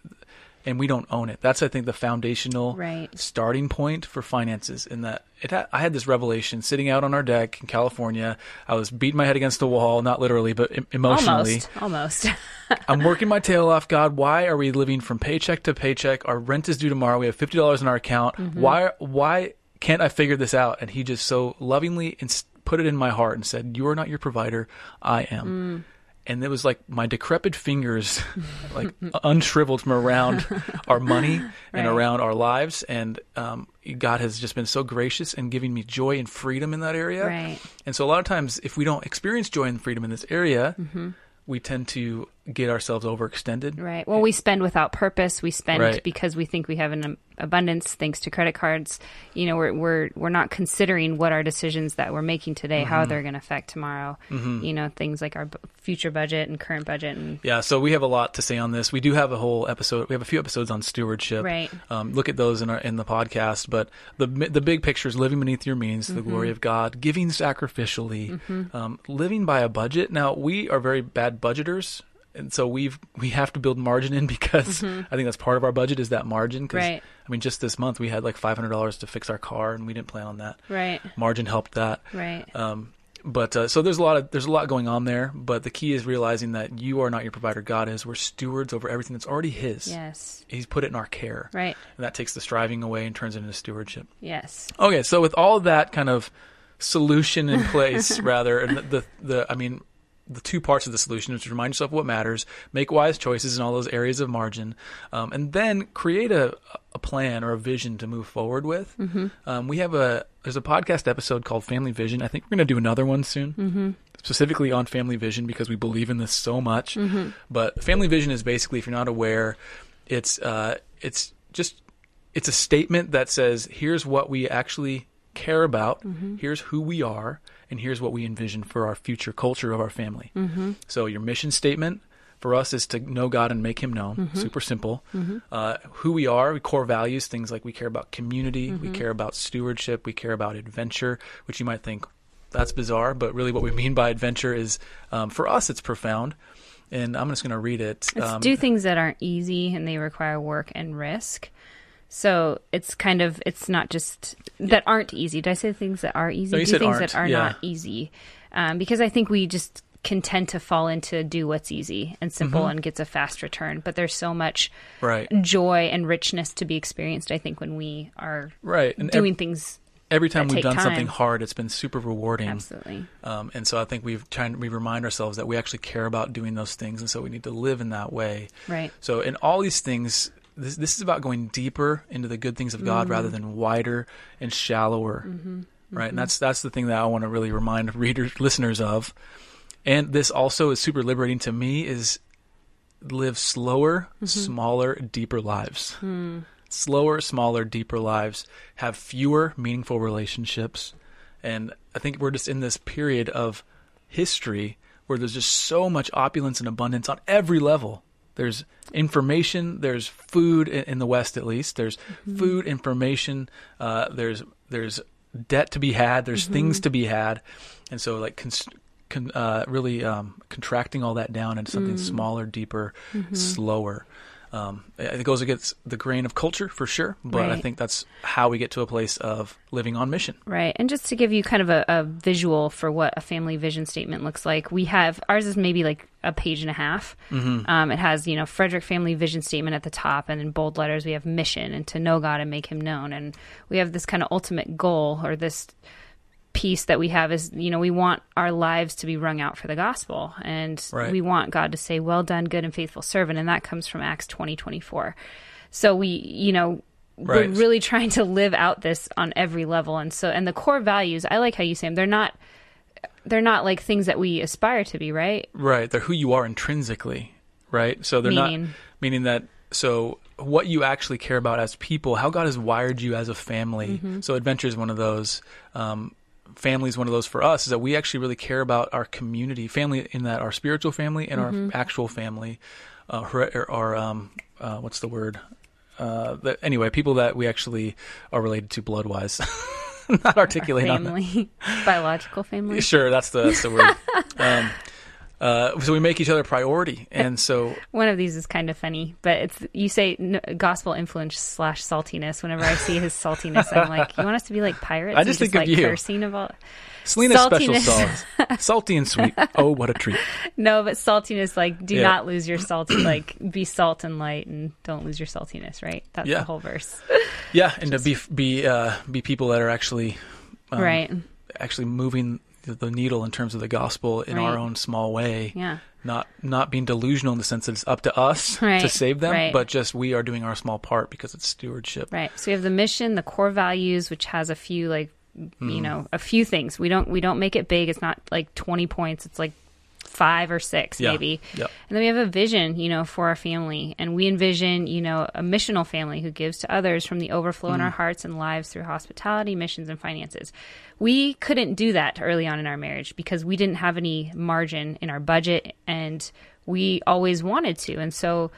and we don't own it. That's I think the foundational Right. starting point for finances. In that it, ha- I had this revelation sitting out on our deck in California. I was beating my head against the wall, not literally, but em- emotionally. almost almost I'm working my tail off. God, why are we living from paycheck to paycheck? Our rent is due tomorrow. We have fifty dollars in our account. Mm-hmm. Why? Why can't I figure this out? And He just so lovingly ins- put it in my heart and said, "You are not your provider. I am." Mm. And it was like my decrepit fingers, like unshriveled from around our money and around our lives. And um, God has just been so gracious and giving me joy and freedom in that area. Right. And so a lot of times, if we don't experience joy and freedom in this area, Mm-hmm. we tend to get ourselves overextended. Right. Well, we spend without purpose. We spend Right. because we think we have an abundance thanks to credit cards. You know, we're we're we're not considering what our decisions that we're making today, how Mm-hmm. they're going to affect tomorrow. You know, things like our future budget and current budget and Yeah, so we have a lot to say on this. We do have a whole episode. We have a few episodes on stewardship. Right. Um, look at those in our in the podcast. But the the big picture is living beneath your means, the glory of God, giving sacrificially, um, living by a budget. Now we are very bad budgeters, and so we've we have to build margin in because I think that's part of our budget is that margin. 'cause, Right. I mean, just this month we had like five hundred dollars to fix our car, and we didn't plan on that. right, Margin helped that. right. Um, but uh, so there's a lot of there's a lot going on there. But the key is realizing that you are not your provider. God is. We're stewards over everything that's already His. yes. He's put it in our care, Right. and that takes the striving away and turns it into stewardship. Yes. Okay, so with all that kind of solution in place, rather, and the, the the I mean, the two parts of the solution is to remind yourself what matters, make wise choices in all those areas of margin, um, and then create a a plan or a vision to move forward with. Um, we have a there's a podcast episode called Family Vision. I think we're going to do another one soon. Specifically on family vision because we believe in this so much. But family vision is basically, if you're not aware, it's uh, it's just it's a statement that says here's what we actually care about here's who we are and here's what we envision for our future culture of our family. So your mission statement for us is to know god and make him known. Super simple. Uh, who we are core values things like we care about community we care about stewardship we care about adventure which you might think that's bizarre but really what we mean by adventure is um, for us it's profound and i'm just going to read it It's um, do things that aren't easy and they require work and risk. So it's kind of it's not just that aren't easy. Did I say things that are easy? No, you do said things aren't, that are yeah. not easy, um, because I think we just can tend to fall into do what's easy and simple Mm-hmm. and gets a fast return. But there's so much right joy and richness to be experienced. I think when we are right and ev- doing things every time we've done something hard, it's been super rewarding. absolutely Um, and so I think we've tried we remind ourselves that we actually care about doing those things, and so we need to live in that way. right, So in all these things, this this is about going deeper into the good things of God rather mm. than wider and shallower, mm-hmm. Mm-hmm. right? And that's that's the thing that I want to really remind readers, listeners of. And this also is super liberating to me is live slower, mm-hmm. smaller, deeper lives. Hmm. slower, smaller, deeper lives, have fewer meaningful relationships. And I think we're just in this period of history where there's just so much opulence and abundance on every level. There's information, there's food in, the West at least. There's mm-hmm. food, information, uh, there's there's debt to be had, there's mm-hmm. things to be had. And so like cons- con- uh, really um, contracting all that down into something mm. smaller, deeper, mm-hmm. slower. Um, it goes against the grain of culture for sure, but right. I think that's how we get to a place of living on mission. Right. And just to give you kind of a, a, visual for what a family vision statement looks like, we have ours is maybe like a page and a half. Mm-hmm. Um, it has, you know, Frederick Family Vision Statement at the top, and in bold letters, we have mission and to know God and make him known. And we have this kind of ultimate goal or this piece that we have is you know we want our lives to be rung out for the gospel and right. we want god to say well done good and faithful servant and that comes from acts 20 24 so we you know right. we're really trying to live out this on every level and so and the core values i like how you say them they're not they're not like things that we aspire to be right right they're who you are intrinsically right so they're meaning. not meaning that so what you actually care about as people, how God has wired you as a family. Mm-hmm. So adventure is one of those. Um, family is one of those for us is that we actually really care about our community, family in that our spiritual family and mm-hmm. our actual family, uh, or, or um, uh, what's the word? Uh, the, anyway, people that we actually are related to blood wise. Not articulate family, biological family. Sure, that's the that's the word. um, uh, so we make each other priority, and so one of these is kind of funny, but it's you say gospel influence slash saltiness. Whenever I see his saltiness, I'm like, you want us to be like pirates? I just think just, of like, you. Cursing of all. Selena's special sauce, salty and sweet. Oh, what a treat! No, but saltiness, like, do yeah. not lose your salt. like, be salt and light, and don't lose your saltiness. Right? That's yeah. the whole verse. Yeah, and just, to be be uh, be people that are actually um, right actually moving the needle in terms of the gospel in right. our own small way. Yeah. Not not being delusional in the sense that it's up to us right. to save them, right. but just we are doing our small part because it's stewardship. Right. So we have the mission, the core values, which has a few like mm. you know a few things. We don't we don't make it big. It's not like twenty points. It's like five or six yeah. maybe. Yep. And then we have a vision, you know, for our family. And we envision, you know, a missional family who gives to others from the overflow mm. in our hearts and lives through hospitality, missions, and finances. We couldn't do that early on in our marriage because we didn't have any margin in our budget and we always wanted to. And so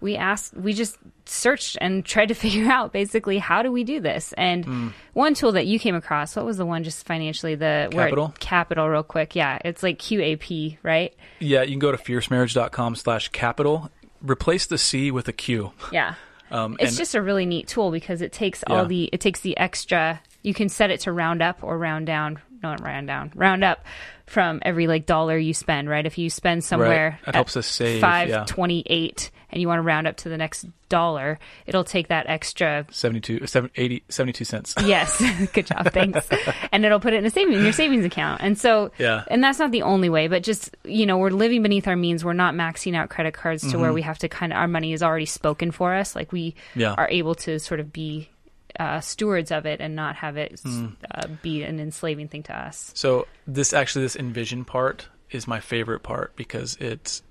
we asked we just searched and tried to figure out basically how do we do this? And mm. one tool that you came across what was the one just financially the Qapital? Qapital real quick. Yeah it's like qap right? Yeah you can go to fiercemarriage.com slash qapital. Replace the c with a q. Yeah. Um, it's just a really neat tool because it takes yeah. all the it takes the extra you can set it to round up or round down not round down round up from every like dollar you spend right if you spend somewhere right. it helps us save 528 yeah and you want to round up to the next dollar, it'll take that extra 72, 80, 72 cents. yes. Good job. Thanks. and it'll put it in a saving, your savings account. And so, yeah. and that's not the only way, but just, you know, we're living beneath our means. We're not maxing out credit cards to mm-hmm. where we have to kind of, our money is already spoken for us. Like we yeah. are able to sort of be uh, stewards of it and not have it mm. uh, be an enslaving thing to us. So this actually, this envision part is my favorite part because it's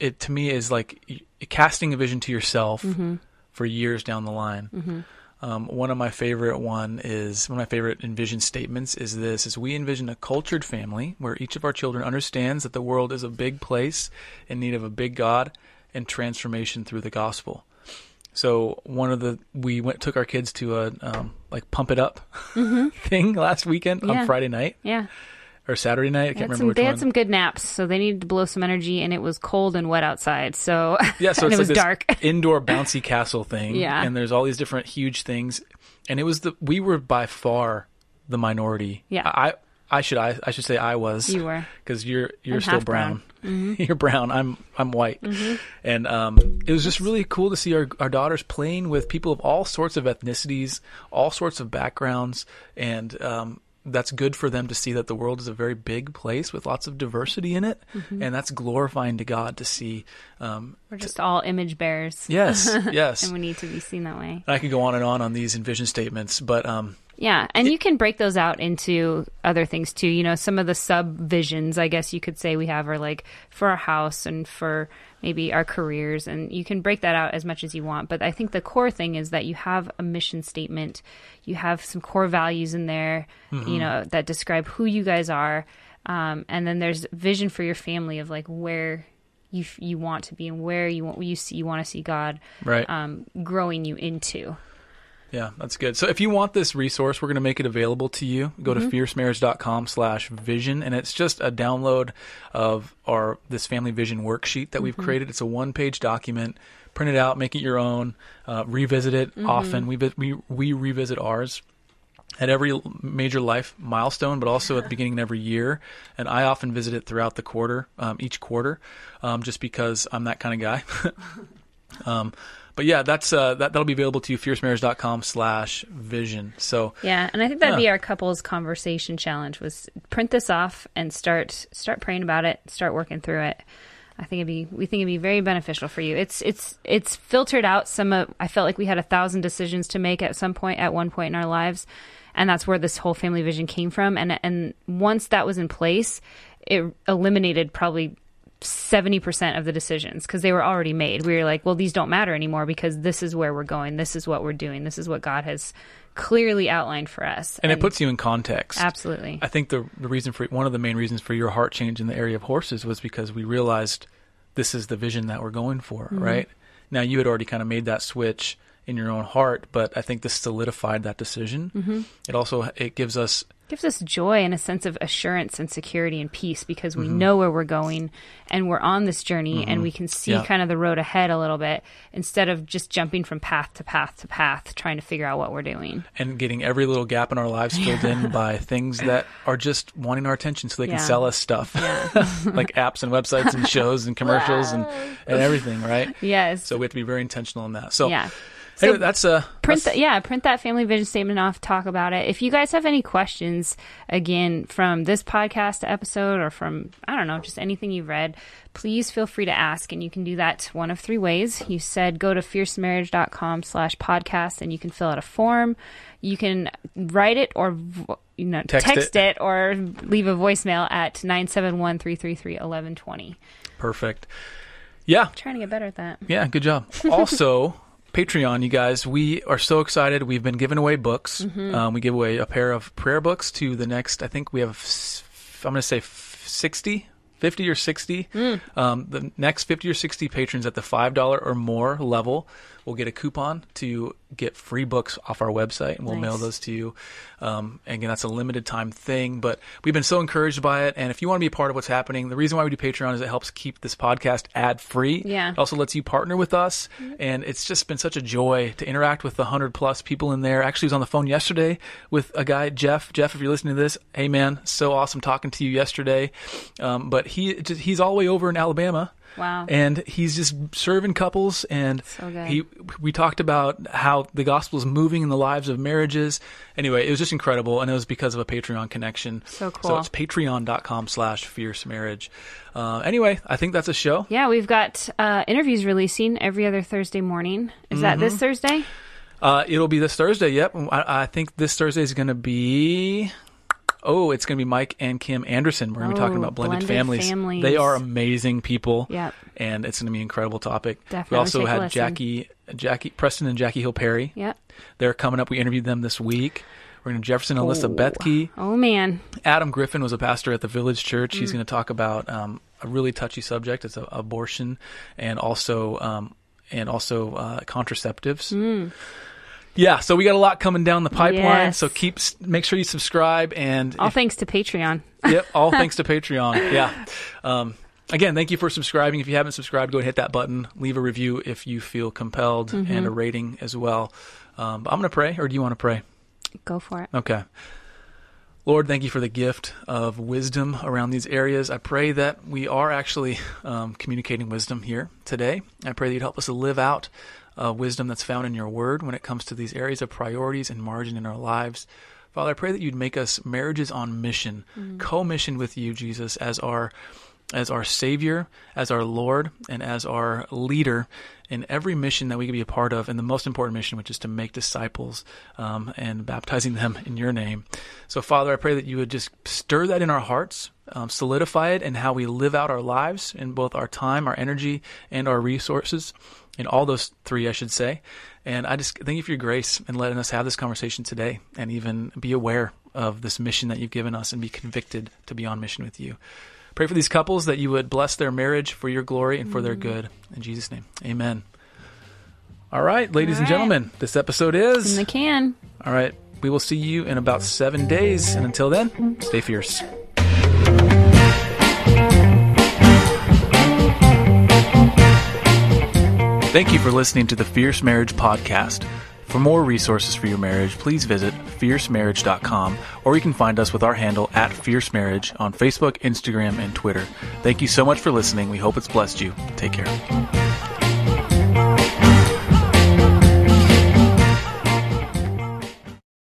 it to me is like casting a vision to yourself mm-hmm. for years down the line. Mm-hmm. Um, one of my favorite one is one of my favorite envision statements is this: is we envision a cultured family where each of our children understands that the world is a big place in need of a big God and transformation through the gospel. So one of the we went took our kids to a um, like pump it up mm-hmm. thing last weekend yeah. on Friday night. Yeah or Saturday night. I can't remember. Some, which they one. had some good naps, so they needed to blow some energy, and it was cold and wet outside. So yeah, so it was like dark. indoor bouncy castle thing. Yeah, and there's all these different huge things, and it was the we were by far the minority. Yeah, I I should I, I should say I was. You were because you're you're I'm still brown. brown. Mm-hmm. you're brown. I'm I'm white, mm-hmm. and um, it was just really cool to see our our daughters playing with people of all sorts of ethnicities, all sorts of backgrounds, and um, that's good for them to see that the world is a very big place with lots of diversity in it, mm-hmm. and that's glorifying to God to see. Um, We're just all image bearers. Yes, yes, and we need to be seen that way. I could go on and on on these envision statements, but um, Yeah, and you can break those out into other things too. You know, some of the sub visions, I guess you could say we have are like for our house and for maybe our careers, and you can break that out as much as you want. But I think the core thing is that you have a mission statement, you have some core values in there, you know, that describe who you guys are, um, and then there's vision for your family of like where. You, you want to be and where you want you see you want to see God Right. um, growing you into. Yeah, that's good. So if you want this resource, we're going to make it available to you. Go to fiercemarriage.com slash vision, and it's just a download of our this family vision worksheet that we've created. It's a one-page document. Print it out, make it your own, uh, revisit it often. We, we, we revisit ours at every major life milestone, but also at the beginning of every year. And I often visit it throughout the quarter, um, each quarter, um, just because I'm that kind of guy. um, but yeah, that's uh, that that'll be available to you fiercemarriage.com slash vision. So Yeah, and I think that'd be our couples conversation challenge was print this off and start start praying about it, start working through it. I think it'd be we think it'd be very beneficial for you. It's it's it's filtered out some of I felt like we had a thousand decisions to make at some point at one point in our lives. And that's where this whole family vision came from. And and once that was in place, it eliminated probably 70% of the decisions because they were already made. We were like, well, these don't matter anymore because this is where we're going. This is what we're doing. This is what God has clearly outlined for us. and it puts you in context. absolutely. I think the the reason for one of the main reasons for your heart change in the area of horses was because we realized this is the vision that we're going for, Mm-hmm. right? Now you had already kind of made that switch in your own heart, but I think this solidified that decision. Mm-hmm. It also it gives us gives us joy and a sense of assurance and security and peace because Mm-hmm. we know where we're going and we're on this journey and we can see Yeah. kind of the road ahead a little bit instead of just jumping from path to path to path trying to figure out what we're doing. and getting every little gap in our lives filled in by things that are just wanting our attention so they Yeah. can sell us stuff like apps and websites and shows and commercials and, and everything right Yes. so we have to be very intentional in that so yeah. Anyway, that's a print that's- that yeah print that family vision statement off talk about it if you guys have any questions again from this podcast episode or from i don't know just anything you've read please feel free to ask and you can do that one of three ways you said go to fiercemarriage.com slash podcast and you can fill out a form you can write it or you know Text text, it. it. or leave a voicemail at 971-333-1120 perfect yeah trying to get better at that Yeah, good job. Also, Patreon, you guys, we are so excited. We've been giving away books. Mm-hmm. Um, we give away a pair of prayer books to the next, I think we have, I'm going to say f- 60, 50 or 60. Mm. Um, the next 50 or 60 patrons at the $5 or more level will get a coupon to get free books off our website, and we'll mail those to you. Um, and again, that's a limited time thing, but we've been so encouraged by it. And if you want to be a part of what's happening, the reason why we do Patreon is it helps keep this podcast ad free. Yeah. It also lets you partner with us. And it's just been such a joy to interact with the 100 plus people in there. Actually, I was on the phone yesterday with a guy, Jeff. Jeff, if you're listening to this, hey man, so awesome talking to you yesterday. Um, but he he's all the way over in Alabama. Wow. And he's just serving couples and So good. he we talked about how the gospel is moving in the lives of marriages. Anyway, it was just incredible and it was because of a Patreon connection. So cool. So it's patreon.com slash fierce marriage. Uh, anyway, I think that's a show. Yeah, we've got uh, interviews releasing every other Thursday morning. Is that Mm-hmm. this Thursday? Uh, it'll be this Thursday. Yep. I, I think this Thursday is going to be. Oh, it's going to be Mike and Kim Anderson. We're going to be talking Oh, about blended, blended families. families. They are amazing people. Yep. And it's going to be an incredible topic. we also had. Jackie, Jackie Preston and Jackie Hill Perry. Yep. They're coming up. We interviewed them this week. We're going to Jefferson and Alyssa Bethke. Oh man, Adam Griffin was a pastor at the Village Church. Mm. He's going to talk about um, a really touchy subject. It's uh, abortion and also um, and also uh, contraceptives. Yeah, so we got a lot coming down the pipeline. Yes. So keep make sure you subscribe and all if- thanks to Patreon. yep, all thanks to Patreon. Yeah. Um, again, thank you for subscribing. If you haven't subscribed, go and hit that button. Leave a review if you feel compelled, Mm-hmm. and a rating as well. Um, but I'm going to pray, or do you want to pray? Go for it. Okay. Lord, thank you for the gift of wisdom around these areas. I pray that we are actually um, communicating wisdom here today. I pray that you'd help us to live out uh, wisdom that's found in your word when it comes to these areas of priorities and margin in our lives. Father, I pray that you'd make us marriages on mission, co-mission with you, Jesus, as our as our Savior, as our Lord, and as our leader in every mission that we can be a part of, and the most important mission, which is to make disciples um, and baptizing them in your name. So, Father, I pray that you would just stir that in our hearts, um, solidify it in how we live out our lives in both our time, our energy, and our resources, in all those three, I should say. And I just thank you for your grace and letting us have this conversation today and even be aware of this mission that you've given us and be convicted to be on mission with you. Pray for these couples that you would bless their marriage for your glory and for their mm-hmm. good. In Jesus' name, amen. All right, ladies All and gentlemen, this episode is. In the can. All right, we will see you in about seven days. And until then, stay fierce. Thank you for listening to the Fierce Marriage Podcast. For more resources for your marriage, please visit fiercemarriage.com or you can find us with our handle at Fierce Marriage on Facebook, Instagram, and Twitter. Thank you so much for listening. We hope it's blessed you. Take care.